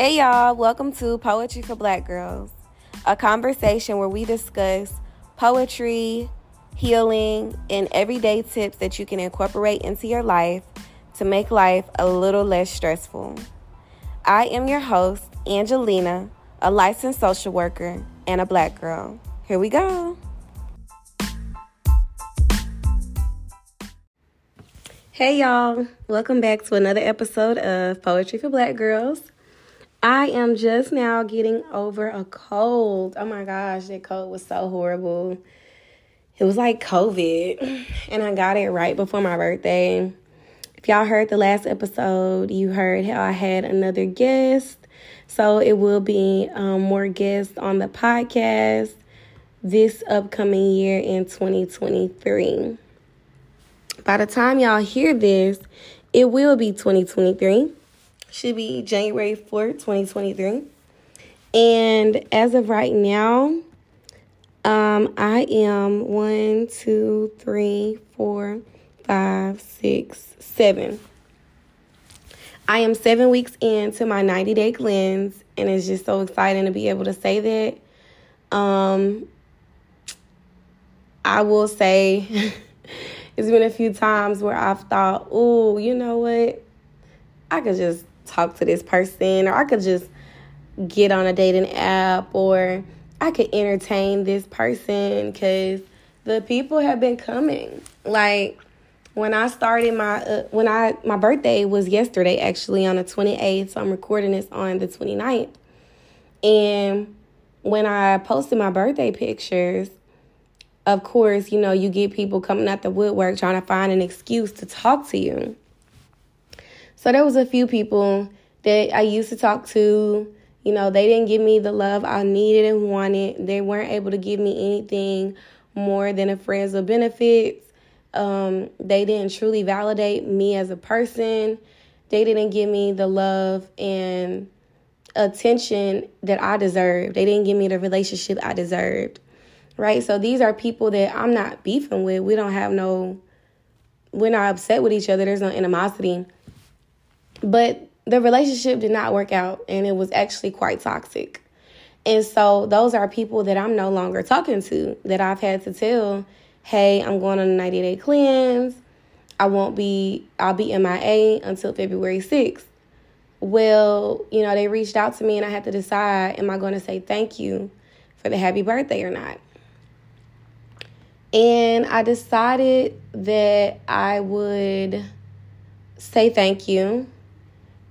Hey, y'all, welcome to Poetry for Black Girls, a conversation where we discuss poetry, healing, and everyday tips that you can incorporate into your life to make life a little less stressful. I am your host, Angelina, a licensed social worker and a black girl. Here we go. Hey, y'all, welcome back to another episode of Poetry for Black Girls. I am just now getting over a cold. Oh my gosh, that cold was so horrible. It was like COVID, and I got it right before my birthday. If y'all heard the last episode, you heard how I had another guest. So it will be um, more guests on the podcast this upcoming year in 2023. By the time y'all hear this, it will be 2023 should be January 4th, 2023. And as of right now, um, I am one, two, three, four, five, six, seven. I am seven weeks into my 90 day cleanse, and it's just so exciting to be able to say that. Um, I will say it's been a few times where I've thought, oh, you know what? I could just talk to this person, or I could just get on a dating app, or I could entertain this person because the people have been coming. Like when I started my uh, when I my birthday was yesterday actually on the 28th, so I'm recording this on the 29th. And when I posted my birthday pictures, of course, you know, you get people coming out the woodwork trying to find an excuse to talk to you. So there was a few people that I used to talk to. You know, they didn't give me the love I needed and wanted. They weren't able to give me anything more than a friends of benefits. Um, they didn't truly validate me as a person. They didn't give me the love and attention that I deserved. They didn't give me the relationship I deserved. Right? So these are people that I'm not beefing with. We don't have no, we're not upset with each other. There's no animosity. But the relationship did not work out and it was actually quite toxic. And so those are people that I'm no longer talking to that I've had to tell, hey, I'm going on a 90 day cleanse. I won't be, I'll be MIA until February 6th. Well, you know, they reached out to me and I had to decide am I going to say thank you for the happy birthday or not? And I decided that I would say thank you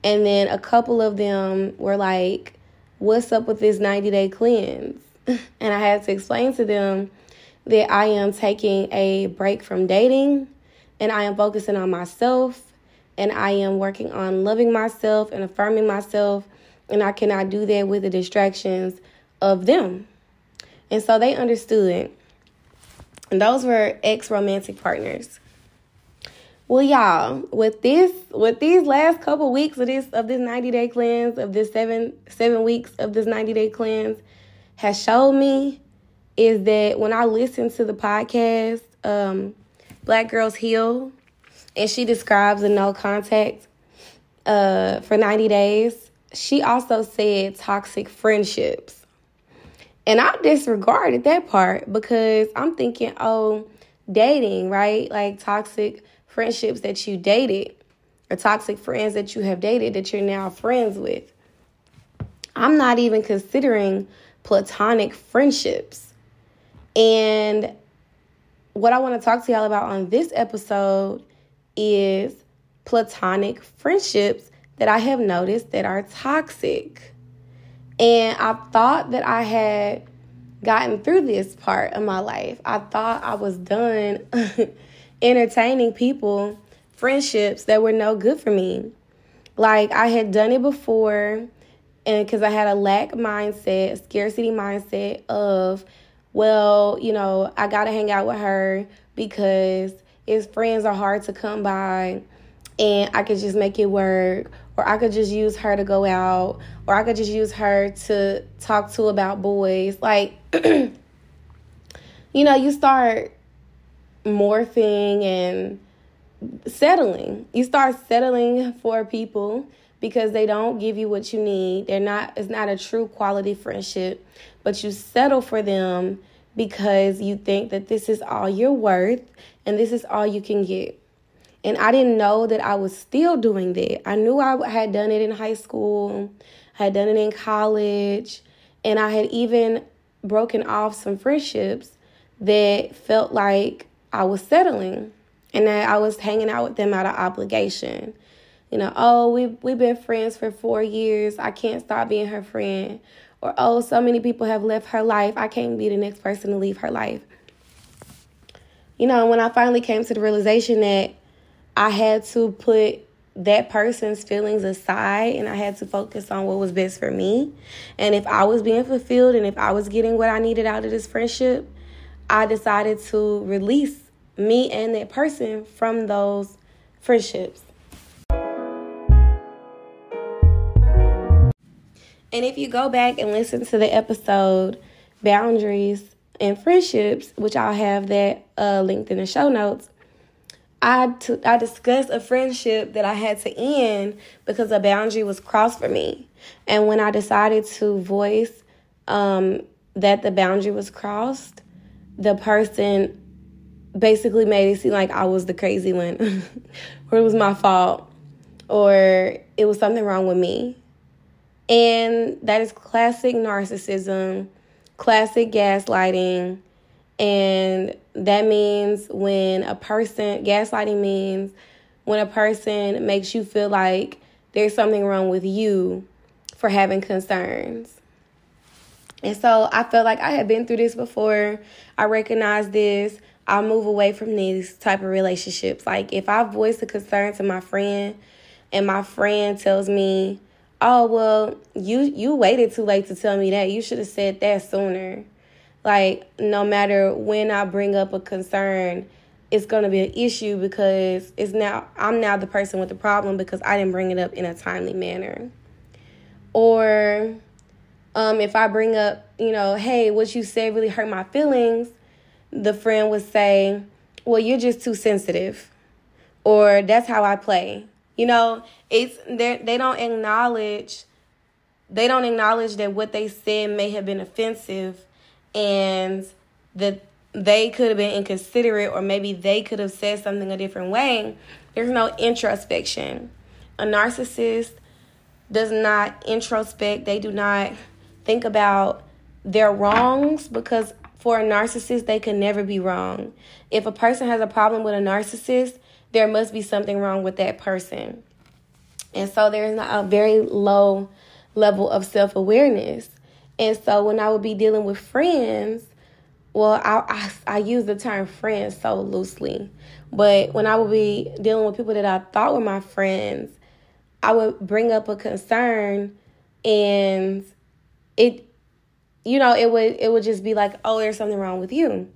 and then a couple of them were like, What's up with this 90 day cleanse? And I had to explain to them that I am taking a break from dating and I am focusing on myself and I am working on loving myself and affirming myself. And I cannot do that with the distractions of them. And so they understood. And those were ex romantic partners. Well, y'all, with this, with these last couple weeks of this of this 90 day cleanse, of this seven seven weeks of this 90 day cleanse, has showed me is that when I listen to the podcast, um, Black Girls Heal, and she describes a no contact uh, for 90 days, she also said toxic friendships. And I disregarded that part because I'm thinking, oh, dating, right? Like toxic friendships that you dated or toxic friends that you have dated that you're now friends with. I'm not even considering platonic friendships. And what I want to talk to y'all about on this episode is platonic friendships that I have noticed that are toxic. And I thought that I had gotten through this part of my life. I thought I was done entertaining people, friendships that were no good for me. Like I had done it before, and because I had a lack mindset, scarcity mindset of, well, you know, I got to hang out with her because his friends are hard to come by and I could just make it work, or I could just use her to go out, or I could just use her to talk to about boys. Like, you know, you start morphing and settling. You start settling for people because they don't give you what you need. They're not it's not a true quality friendship, but you settle for them because you think that this is all you're worth and this is all you can get. And I didn't know that I was still doing that. I knew I had done it in high school, had done it in college, and I had even broken off some friendships that felt like I was settling and that I was hanging out with them out of obligation. You know, oh, we we've been friends for 4 years. I can't stop being her friend. Or oh, so many people have left her life. I can't be the next person to leave her life. You know, when I finally came to the realization that I had to put that person's feelings aside and I had to focus on what was best for me. And if I was being fulfilled and if I was getting what I needed out of this friendship, I decided to release me and that person from those friendships. And if you go back and listen to the episode Boundaries and Friendships, which I'll have that uh, linked in the show notes, I, t- I discussed a friendship that I had to end because a boundary was crossed for me. And when I decided to voice um, that the boundary was crossed, the person basically made it seem like I was the crazy one, or it was my fault, or it was something wrong with me. And that is classic narcissism, classic gaslighting. And that means when a person, gaslighting means when a person makes you feel like there's something wrong with you for having concerns. And so I felt like I had been through this before. I recognized this. I'll move away from these type of relationships. Like if I voice a concern to my friend and my friend tells me, "Oh, well, you you waited too late to tell me that. You should have said that sooner." Like no matter when I bring up a concern, it's going to be an issue because it's now I'm now the person with the problem because I didn't bring it up in a timely manner. Or um, if I bring up, you know, hey, what you said really hurt my feelings, the friend would say, Well, you're just too sensitive. Or that's how I play. You know, it's they they don't acknowledge they don't acknowledge that what they said may have been offensive and that they could have been inconsiderate or maybe they could have said something a different way. There's no introspection. A narcissist does not introspect, they do not think about their wrongs because for a narcissist, they can never be wrong. If a person has a problem with a narcissist, there must be something wrong with that person. And so there is not a very low level of self awareness. And so when I would be dealing with friends, well, I, I, I use the term friends so loosely, but when I would be dealing with people that I thought were my friends, I would bring up a concern, and it you know, it would it would just be like, "Oh, there's something wrong with you."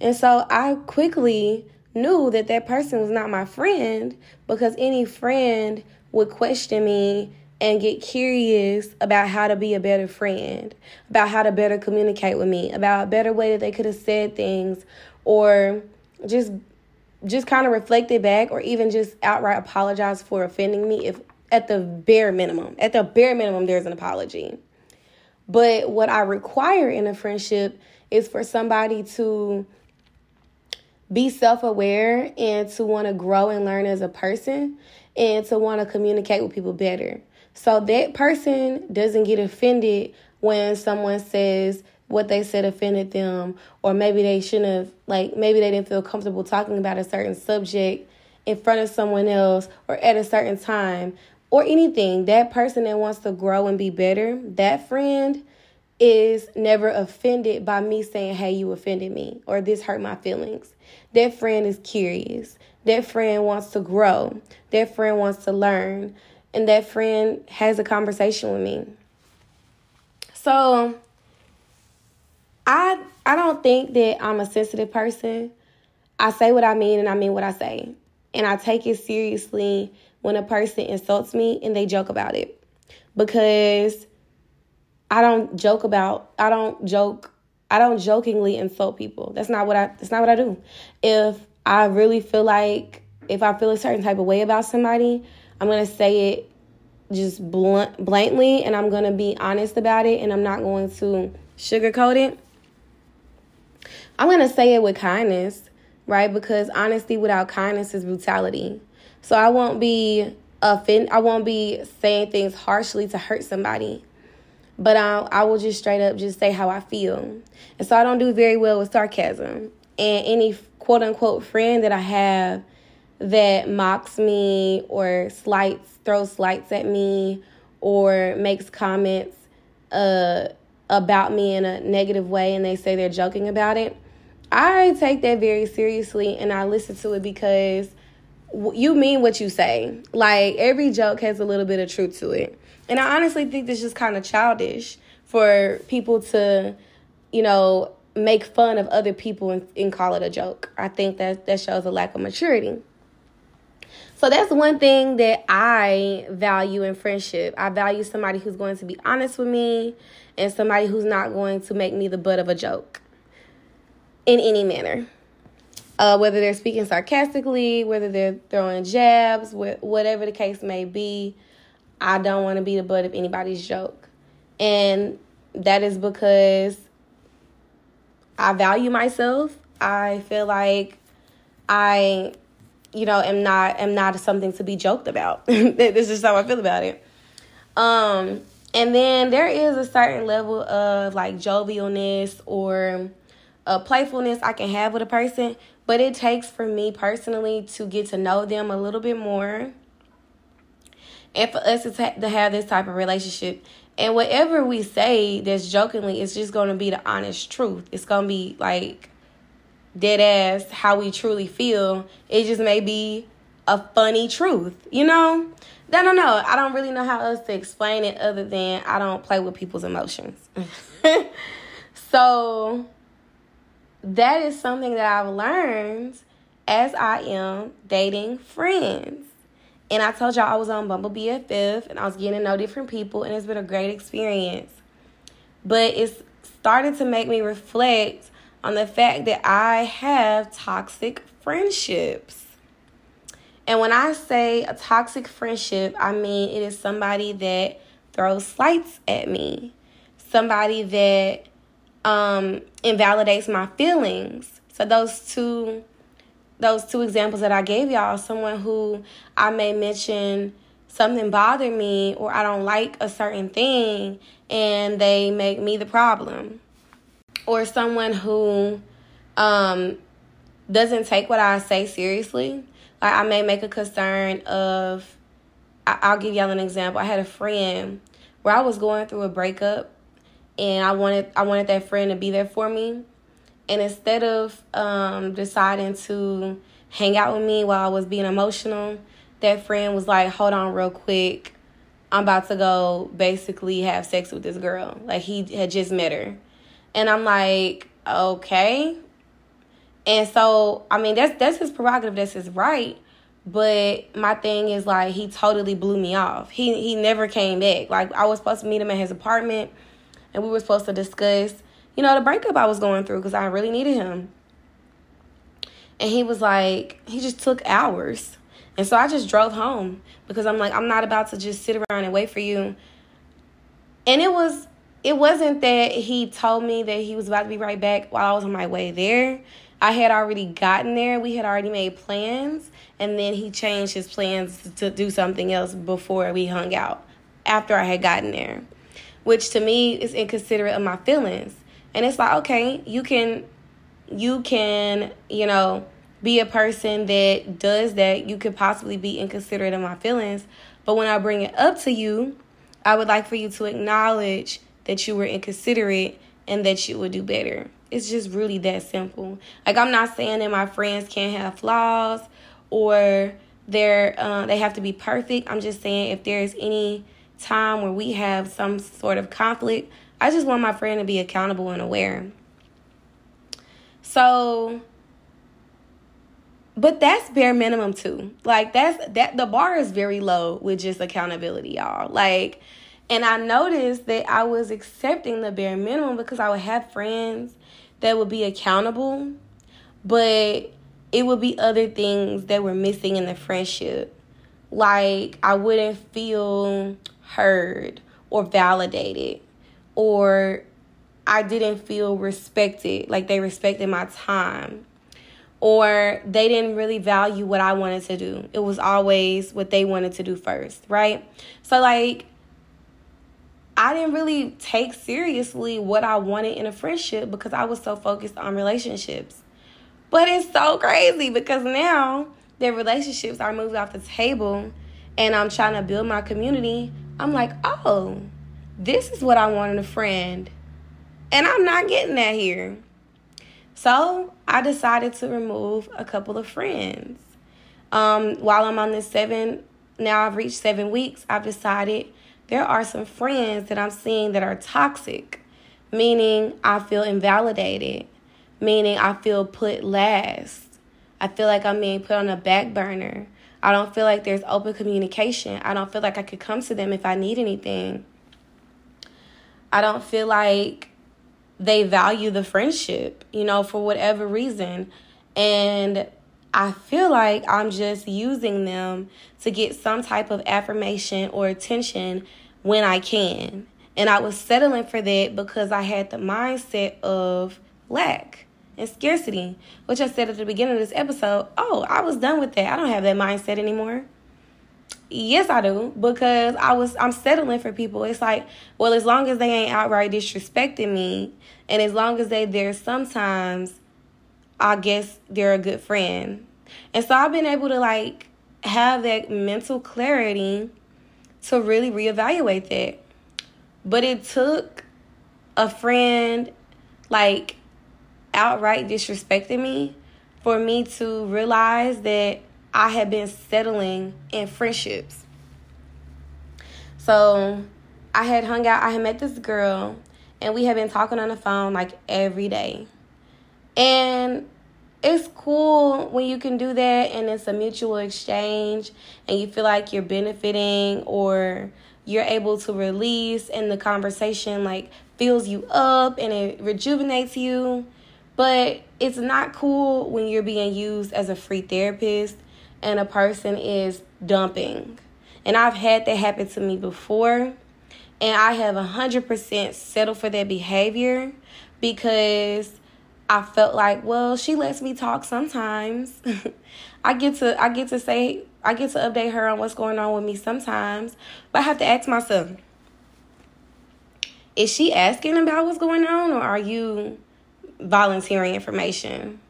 And so I quickly knew that that person was not my friend because any friend would question me and get curious about how to be a better friend, about how to better communicate with me, about a better way that they could have said things or just just kind of reflected back or even just outright apologize for offending me if at the bare minimum. At the bare minimum there's an apology. But what I require in a friendship is for somebody to be self aware and to want to grow and learn as a person and to want to communicate with people better. So that person doesn't get offended when someone says what they said offended them, or maybe they shouldn't have, like, maybe they didn't feel comfortable talking about a certain subject in front of someone else or at a certain time or anything, that person that wants to grow and be better, that friend is never offended by me saying, Hey, you offended me, or this hurt my feelings. That friend is curious. That friend wants to grow. That friend wants to learn. And that friend has a conversation with me. So I I don't think that I'm a sensitive person. I say what I mean and I mean what I say. And I take it seriously when a person insults me and they joke about it because I don't joke about I don't joke I don't jokingly insult people. That's not what I that's not what I do. If I really feel like if I feel a certain type of way about somebody, I'm going to say it just blunt, blatantly and I'm going to be honest about it and I'm not going to sugarcoat it. I'm going to say it with kindness, right? Because honesty without kindness is brutality. So I won't be offend I won't be saying things harshly to hurt somebody. But I I will just straight up just say how I feel. And so I don't do very well with sarcasm. And any quote unquote friend that I have that mocks me or slights throws slights at me or makes comments uh, about me in a negative way and they say they're joking about it, I take that very seriously and I listen to it because you mean what you say. Like every joke has a little bit of truth to it. And I honestly think this is kind of childish for people to, you know, make fun of other people and, and call it a joke. I think that that shows a lack of maturity. So that's one thing that I value in friendship. I value somebody who's going to be honest with me and somebody who's not going to make me the butt of a joke in any manner. Uh, whether they're speaking sarcastically, whether they're throwing jabs, whatever the case may be, I don't want to be the butt of anybody's joke. And that is because I value myself. I feel like I you know, am not am not something to be joked about. this is how I feel about it. Um, and then there is a certain level of like jovialness or a playfulness I can have with a person, but it takes for me personally to get to know them a little bit more and for us to, ta- to have this type of relationship. And whatever we say that's jokingly, it's just going to be the honest truth. It's going to be like dead ass how we truly feel. It just may be a funny truth, you know? I don't know. I don't really know how else to explain it other than I don't play with people's emotions. so that is something that I've learned as I am dating friends. And I told y'all I was on Bumble BFF and I was getting to know different people and it's been a great experience. But it's started to make me reflect on the fact that I have toxic friendships. And when I say a toxic friendship, I mean it is somebody that throws slights at me, somebody that um, invalidates my feelings. So those two those two examples that I gave y'all, someone who I may mention something bother me or I don't like a certain thing and they make me the problem or someone who um, doesn't take what I say seriously. Like I may make a concern of. I, will give y'all an example. I had a friend where I was going through a breakup, and I wanted I wanted that friend to be there for me, and instead of um, deciding to hang out with me while I was being emotional, that friend was like, "Hold on, real quick." I'm about to go basically have sex with this girl. Like he had just met her. And I'm like, okay. And so, I mean, that's that's his prerogative, that's his right. But my thing is like he totally blew me off. He he never came back. Like I was supposed to meet him at his apartment and we were supposed to discuss, you know, the breakup I was going through because I really needed him. And he was like, he just took hours. And so I just drove home because I'm like, I'm not about to just sit around and wait for you. And it was it wasn't that he told me that he was about to be right back while I was on my way there. I had already gotten there. We had already made plans. And then he changed his plans to do something else before we hung out after I had gotten there, which to me is inconsiderate of my feelings. And it's like, okay, you can, you can, you know, be a person that does that. You could possibly be inconsiderate of my feelings. But when I bring it up to you, I would like for you to acknowledge that you were inconsiderate and that you would do better. It's just really that simple. Like I'm not saying that my friends can't have flaws or they're uh, they have to be perfect. I'm just saying if there's any time where we have some sort of conflict, I just want my friend to be accountable and aware. So but that's bare minimum too. Like that's that the bar is very low with just accountability, y'all. Like and I noticed that I was accepting the bare minimum because I would have friends that would be accountable, but it would be other things that were missing in the friendship. like I wouldn't feel heard or validated or I didn't feel respected, like they respected my time. Or they didn't really value what I wanted to do. It was always what they wanted to do first, right? So, like, I didn't really take seriously what I wanted in a friendship because I was so focused on relationships. But it's so crazy because now their relationships are moved off the table and I'm trying to build my community. I'm like, oh, this is what I want in a friend. And I'm not getting that here. So I decided to remove a couple of friends. Um, while I'm on this seven, now I've reached seven weeks, I've decided there are some friends that I'm seeing that are toxic, meaning I feel invalidated, meaning I feel put last. I feel like I'm being put on a back burner. I don't feel like there's open communication. I don't feel like I could come to them if I need anything. I don't feel like they value the friendship, you know, for whatever reason. And I feel like I'm just using them to get some type of affirmation or attention when I can. And I was settling for that because I had the mindset of lack and scarcity, which I said at the beginning of this episode. Oh, I was done with that. I don't have that mindset anymore. Yes, I do because I was I'm settling for people. It's like, well, as long as they ain't outright disrespecting me, and as long as they there sometimes, I guess they're a good friend. And so I've been able to like have that mental clarity to really reevaluate that. But it took a friend like outright disrespecting me for me to realize that I had been settling in friendships. So I had hung out, I had met this girl, and we had been talking on the phone like every day. And it's cool when you can do that and it's a mutual exchange and you feel like you're benefiting or you're able to release and the conversation like fills you up and it rejuvenates you. But it's not cool when you're being used as a free therapist and a person is dumping. And I've had that happen to me before. And I have 100% settled for that behavior because I felt like, well, she lets me talk sometimes. I get to I get to say I get to update her on what's going on with me sometimes. But I have to ask myself, is she asking about what's going on or are you volunteering information?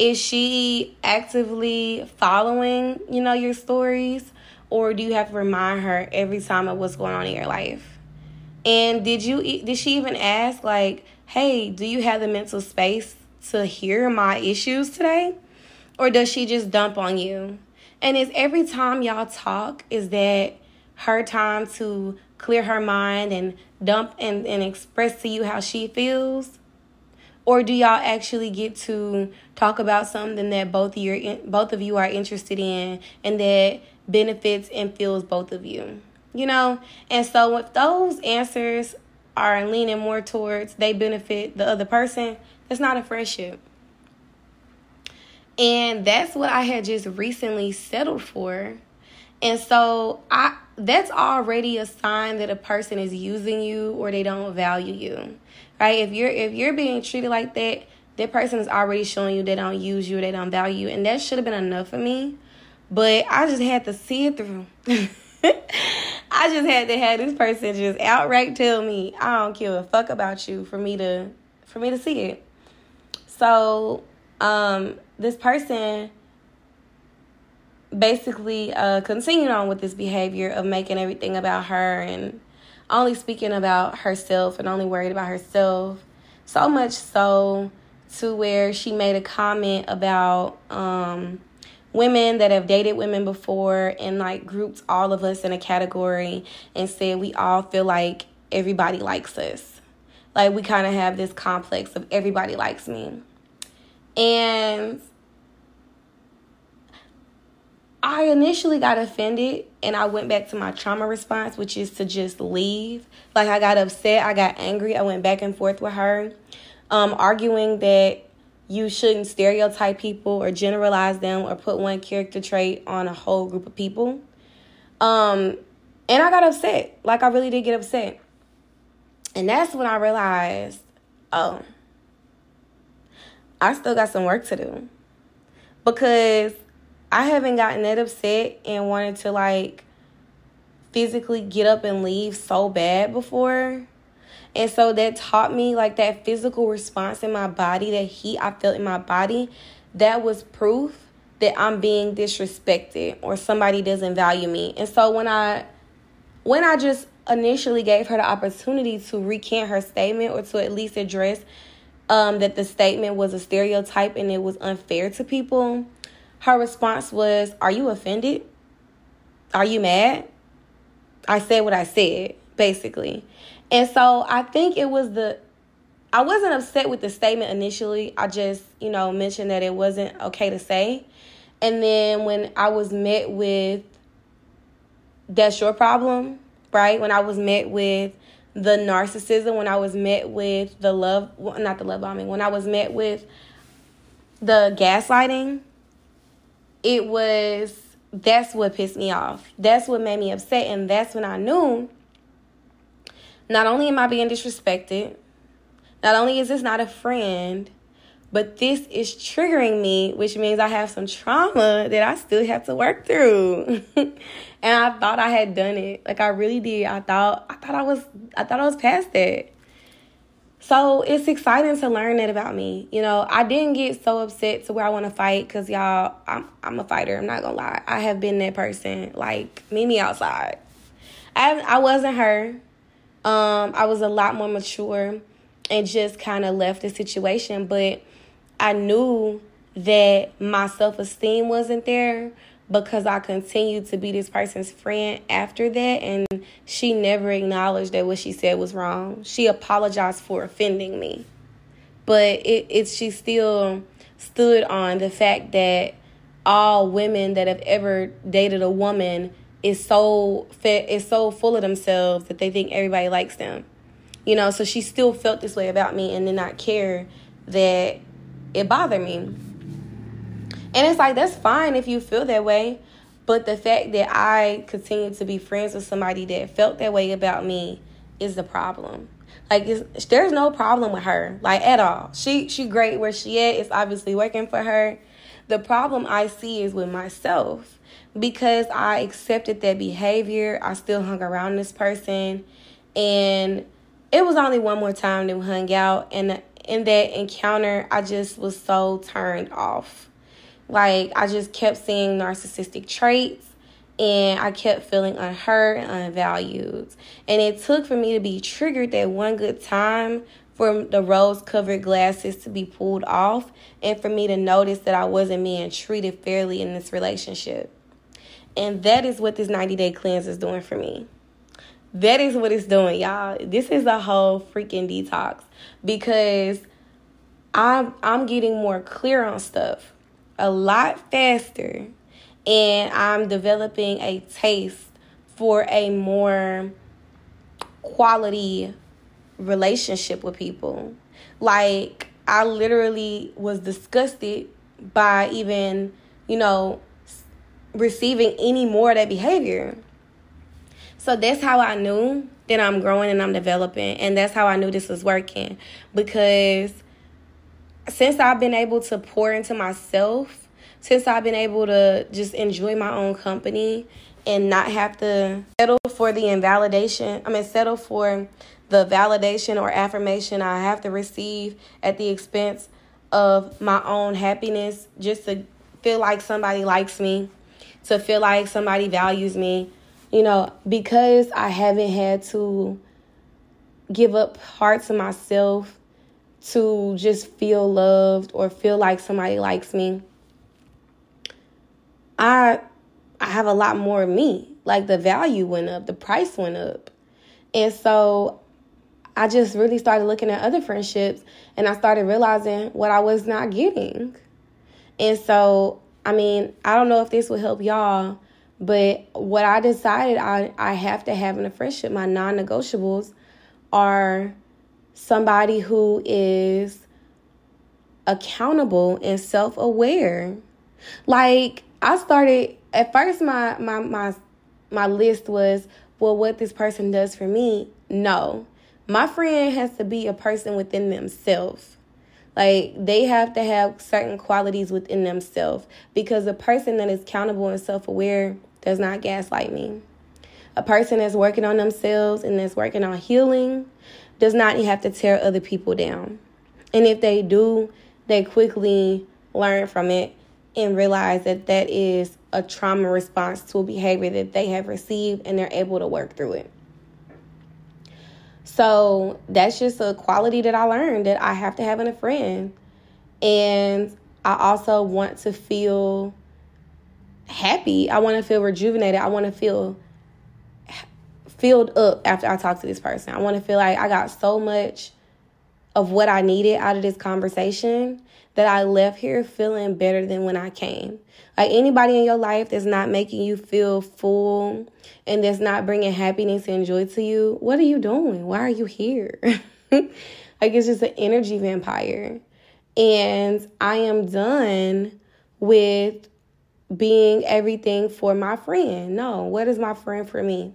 is she actively following, you know, your stories? Or do you have to remind her every time of what's going on in your life? And did you did she even ask like, "Hey, do you have the mental space to hear my issues today?" Or does she just dump on you? And is every time y'all talk is that her time to clear her mind and dump and, and express to you how she feels? Or do y'all actually get to talk about something that both of your both of you are interested in and that benefits and feels both of you? You know? And so if those answers are leaning more towards they benefit the other person that's not a friendship. And that's what i had just recently settled for. And so i that's already a sign that a person is using you or they don't value you right? If you're if you're being treated like that, that person is already showing you they don't use you, they don't value you, and that should have been enough for me. But I just had to see it through. I just had to have this person just outright tell me I don't give a fuck about you for me to for me to see it. So um this person basically uh continued on with this behavior of making everything about her and only speaking about herself and only worried about herself. So much so to where she made a comment about um, women that have dated women before and like grouped all of us in a category and said we all feel like everybody likes us. Like we kind of have this complex of everybody likes me. And I initially got offended and I went back to my trauma response, which is to just leave. Like I got upset, I got angry, I went back and forth with her, um, arguing that you shouldn't stereotype people or generalize them or put one character trait on a whole group of people. Um, and I got upset. Like I really did get upset. And that's when I realized, oh, I still got some work to do. Because I haven't gotten that upset and wanted to like physically get up and leave so bad before. And so that taught me like that physical response in my body, that heat I felt in my body, that was proof that I'm being disrespected or somebody doesn't value me. And so when I when I just initially gave her the opportunity to recant her statement or to at least address um, that the statement was a stereotype and it was unfair to people, her response was, Are you offended? Are you mad? I said what I said, basically. And so I think it was the I wasn't upset with the statement initially. I just, you know, mentioned that it wasn't okay to say. And then when I was met with that's your problem, right? When I was met with the narcissism, when I was met with the love, not the love bombing, when I was met with the gaslighting, it was that's what pissed me off. That's what made me upset. And that's when I knew not only am I being disrespected, not only is this not a friend, but this is triggering me, which means I have some trauma that I still have to work through. and I thought I had done it. Like I really did. I thought I thought I was I thought I was past that. So it's exciting to learn that about me. You know, I didn't get so upset to where I want to fight because y'all, I'm I'm a fighter. I'm not gonna lie. I have been that person. Like meet me outside. I I wasn't her. Um, I was a lot more mature and just kind of left the situation. But I knew that my self esteem wasn't there because I continued to be this person's friend after that. And she never acknowledged that what she said was wrong. She apologized for offending me. But it, it she still stood on the fact that all women that have ever dated a woman is so is so full of themselves that they think everybody likes them. You know, so she still felt this way about me and did not care that it bothered me. And it's like that's fine if you feel that way, but the fact that I continue to be friends with somebody that felt that way about me is the problem. Like there's no problem with her, like at all. She she great where she at. It's obviously working for her. The problem I see is with myself because I accepted that behavior, I still hung around this person. And it was only one more time that we hung out. And in that encounter, I just was so turned off. Like, I just kept seeing narcissistic traits and I kept feeling unheard and unvalued. And it took for me to be triggered that one good time for the rose covered glasses to be pulled off and for me to notice that I wasn't being treated fairly in this relationship. And that is what this 90 day cleanse is doing for me. That is what it's doing, y'all. This is a whole freaking detox because I'm I'm getting more clear on stuff a lot faster and I'm developing a taste for a more quality relationship with people. Like I literally was disgusted by even, you know, receiving any more of that behavior. So that's how I knew that I'm growing and I'm developing. And that's how I knew this was working. Because since I've been able to pour into myself, since I've been able to just enjoy my own company and not have to settle for the invalidation, I mean, settle for the validation or affirmation I have to receive at the expense of my own happiness just to feel like somebody likes me to feel like somebody values me, you know, because I haven't had to give up parts of myself to just feel loved or feel like somebody likes me. I I have a lot more of me. Like the value went up, the price went up. And so I just really started looking at other friendships and I started realizing what I was not getting. And so I mean, I don't know if this will help y'all, but what I decided I, I have to have in a friendship, my non negotiables are somebody who is accountable and self aware. Like I started at first my my my my list was well what this person does for me. No. My friend has to be a person within themselves. Like they have to have certain qualities within themselves because a person that is accountable and self-aware does not gaslight me. A person that's working on themselves and that's working on healing does not have to tear other people down. And if they do, they quickly learn from it and realize that that is a trauma response to a behavior that they have received and they're able to work through it. So that's just a quality that I learned that I have to have in a friend. And I also want to feel happy. I want to feel rejuvenated. I want to feel filled up after I talk to this person. I want to feel like I got so much of what I needed out of this conversation that I left here feeling better than when I came. Like anybody in your life that's not making you feel full and that's not bringing happiness and joy to you, what are you doing? Why are you here? like it's just an energy vampire. And I am done with being everything for my friend. No, what is my friend for me?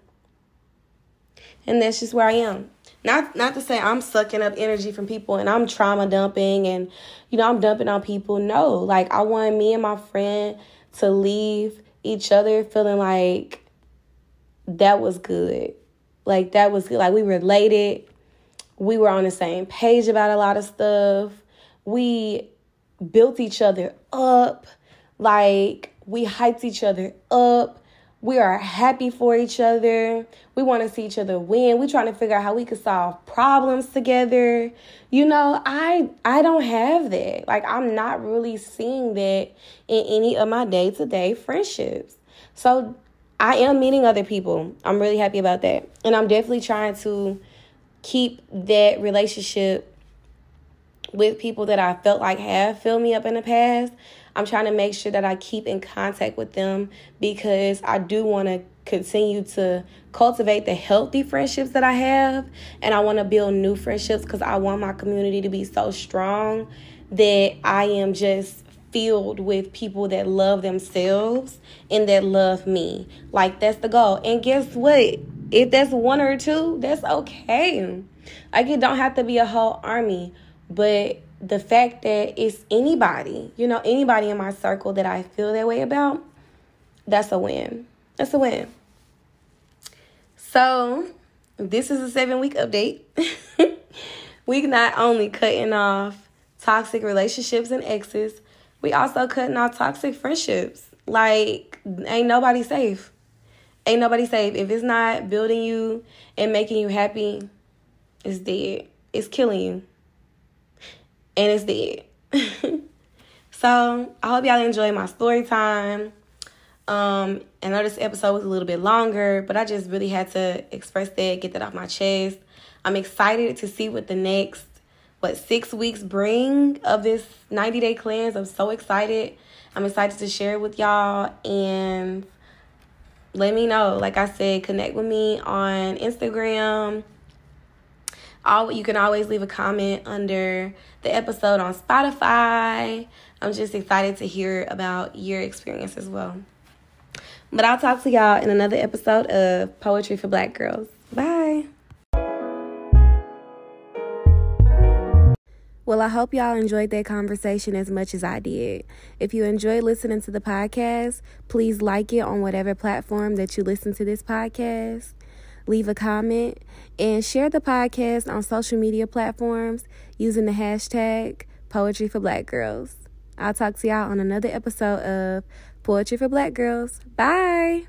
And that's just where I am. Not not to say I'm sucking up energy from people and I'm trauma dumping and you know I'm dumping on people. No, like I want me and my friend to leave each other feeling like that was good. Like that was good. Like we related. We were on the same page about a lot of stuff. We built each other up. Like we hyped each other up. We are happy for each other. We want to see each other win. We're trying to figure out how we could solve problems together. You know, I I don't have that. Like I'm not really seeing that in any of my day-to-day friendships. So I am meeting other people. I'm really happy about that. And I'm definitely trying to keep that relationship with people that I felt like have filled me up in the past. I'm trying to make sure that I keep in contact with them because I do want to continue to cultivate the healthy friendships that I have and I want to build new friendships because I want my community to be so strong that I am just filled with people that love themselves and that love me. Like that's the goal. And guess what? If that's one or two, that's okay. Like it don't have to be a whole army, but the fact that it's anybody, you know, anybody in my circle that I feel that way about, that's a win. That's a win. So, this is a seven week update. we not only cutting off toxic relationships and exes, we also cutting off toxic friendships. Like, ain't nobody safe. Ain't nobody safe. If it's not building you and making you happy, it's dead. It's killing you and it's dead. so I hope y'all enjoy my story time. Um, I know this episode was a little bit longer, but I just really had to express that, get that off my chest. I'm excited to see what the next what six weeks bring of this 90 day cleanse. I'm so excited. I'm excited to share it with y'all and let me know. Like I said, connect with me on Instagram all you can always leave a comment under the episode on Spotify. I'm just excited to hear about your experience as well. But I'll talk to y'all in another episode of Poetry for Black Girls. Bye. Well, I hope y'all enjoyed that conversation as much as I did. If you enjoyed listening to the podcast, please like it on whatever platform that you listen to this podcast leave a comment, and share the podcast on social media platforms using the hashtag Poetry for Black Girls. I'll talk to y'all on another episode of Poetry for Black Girls. Bye.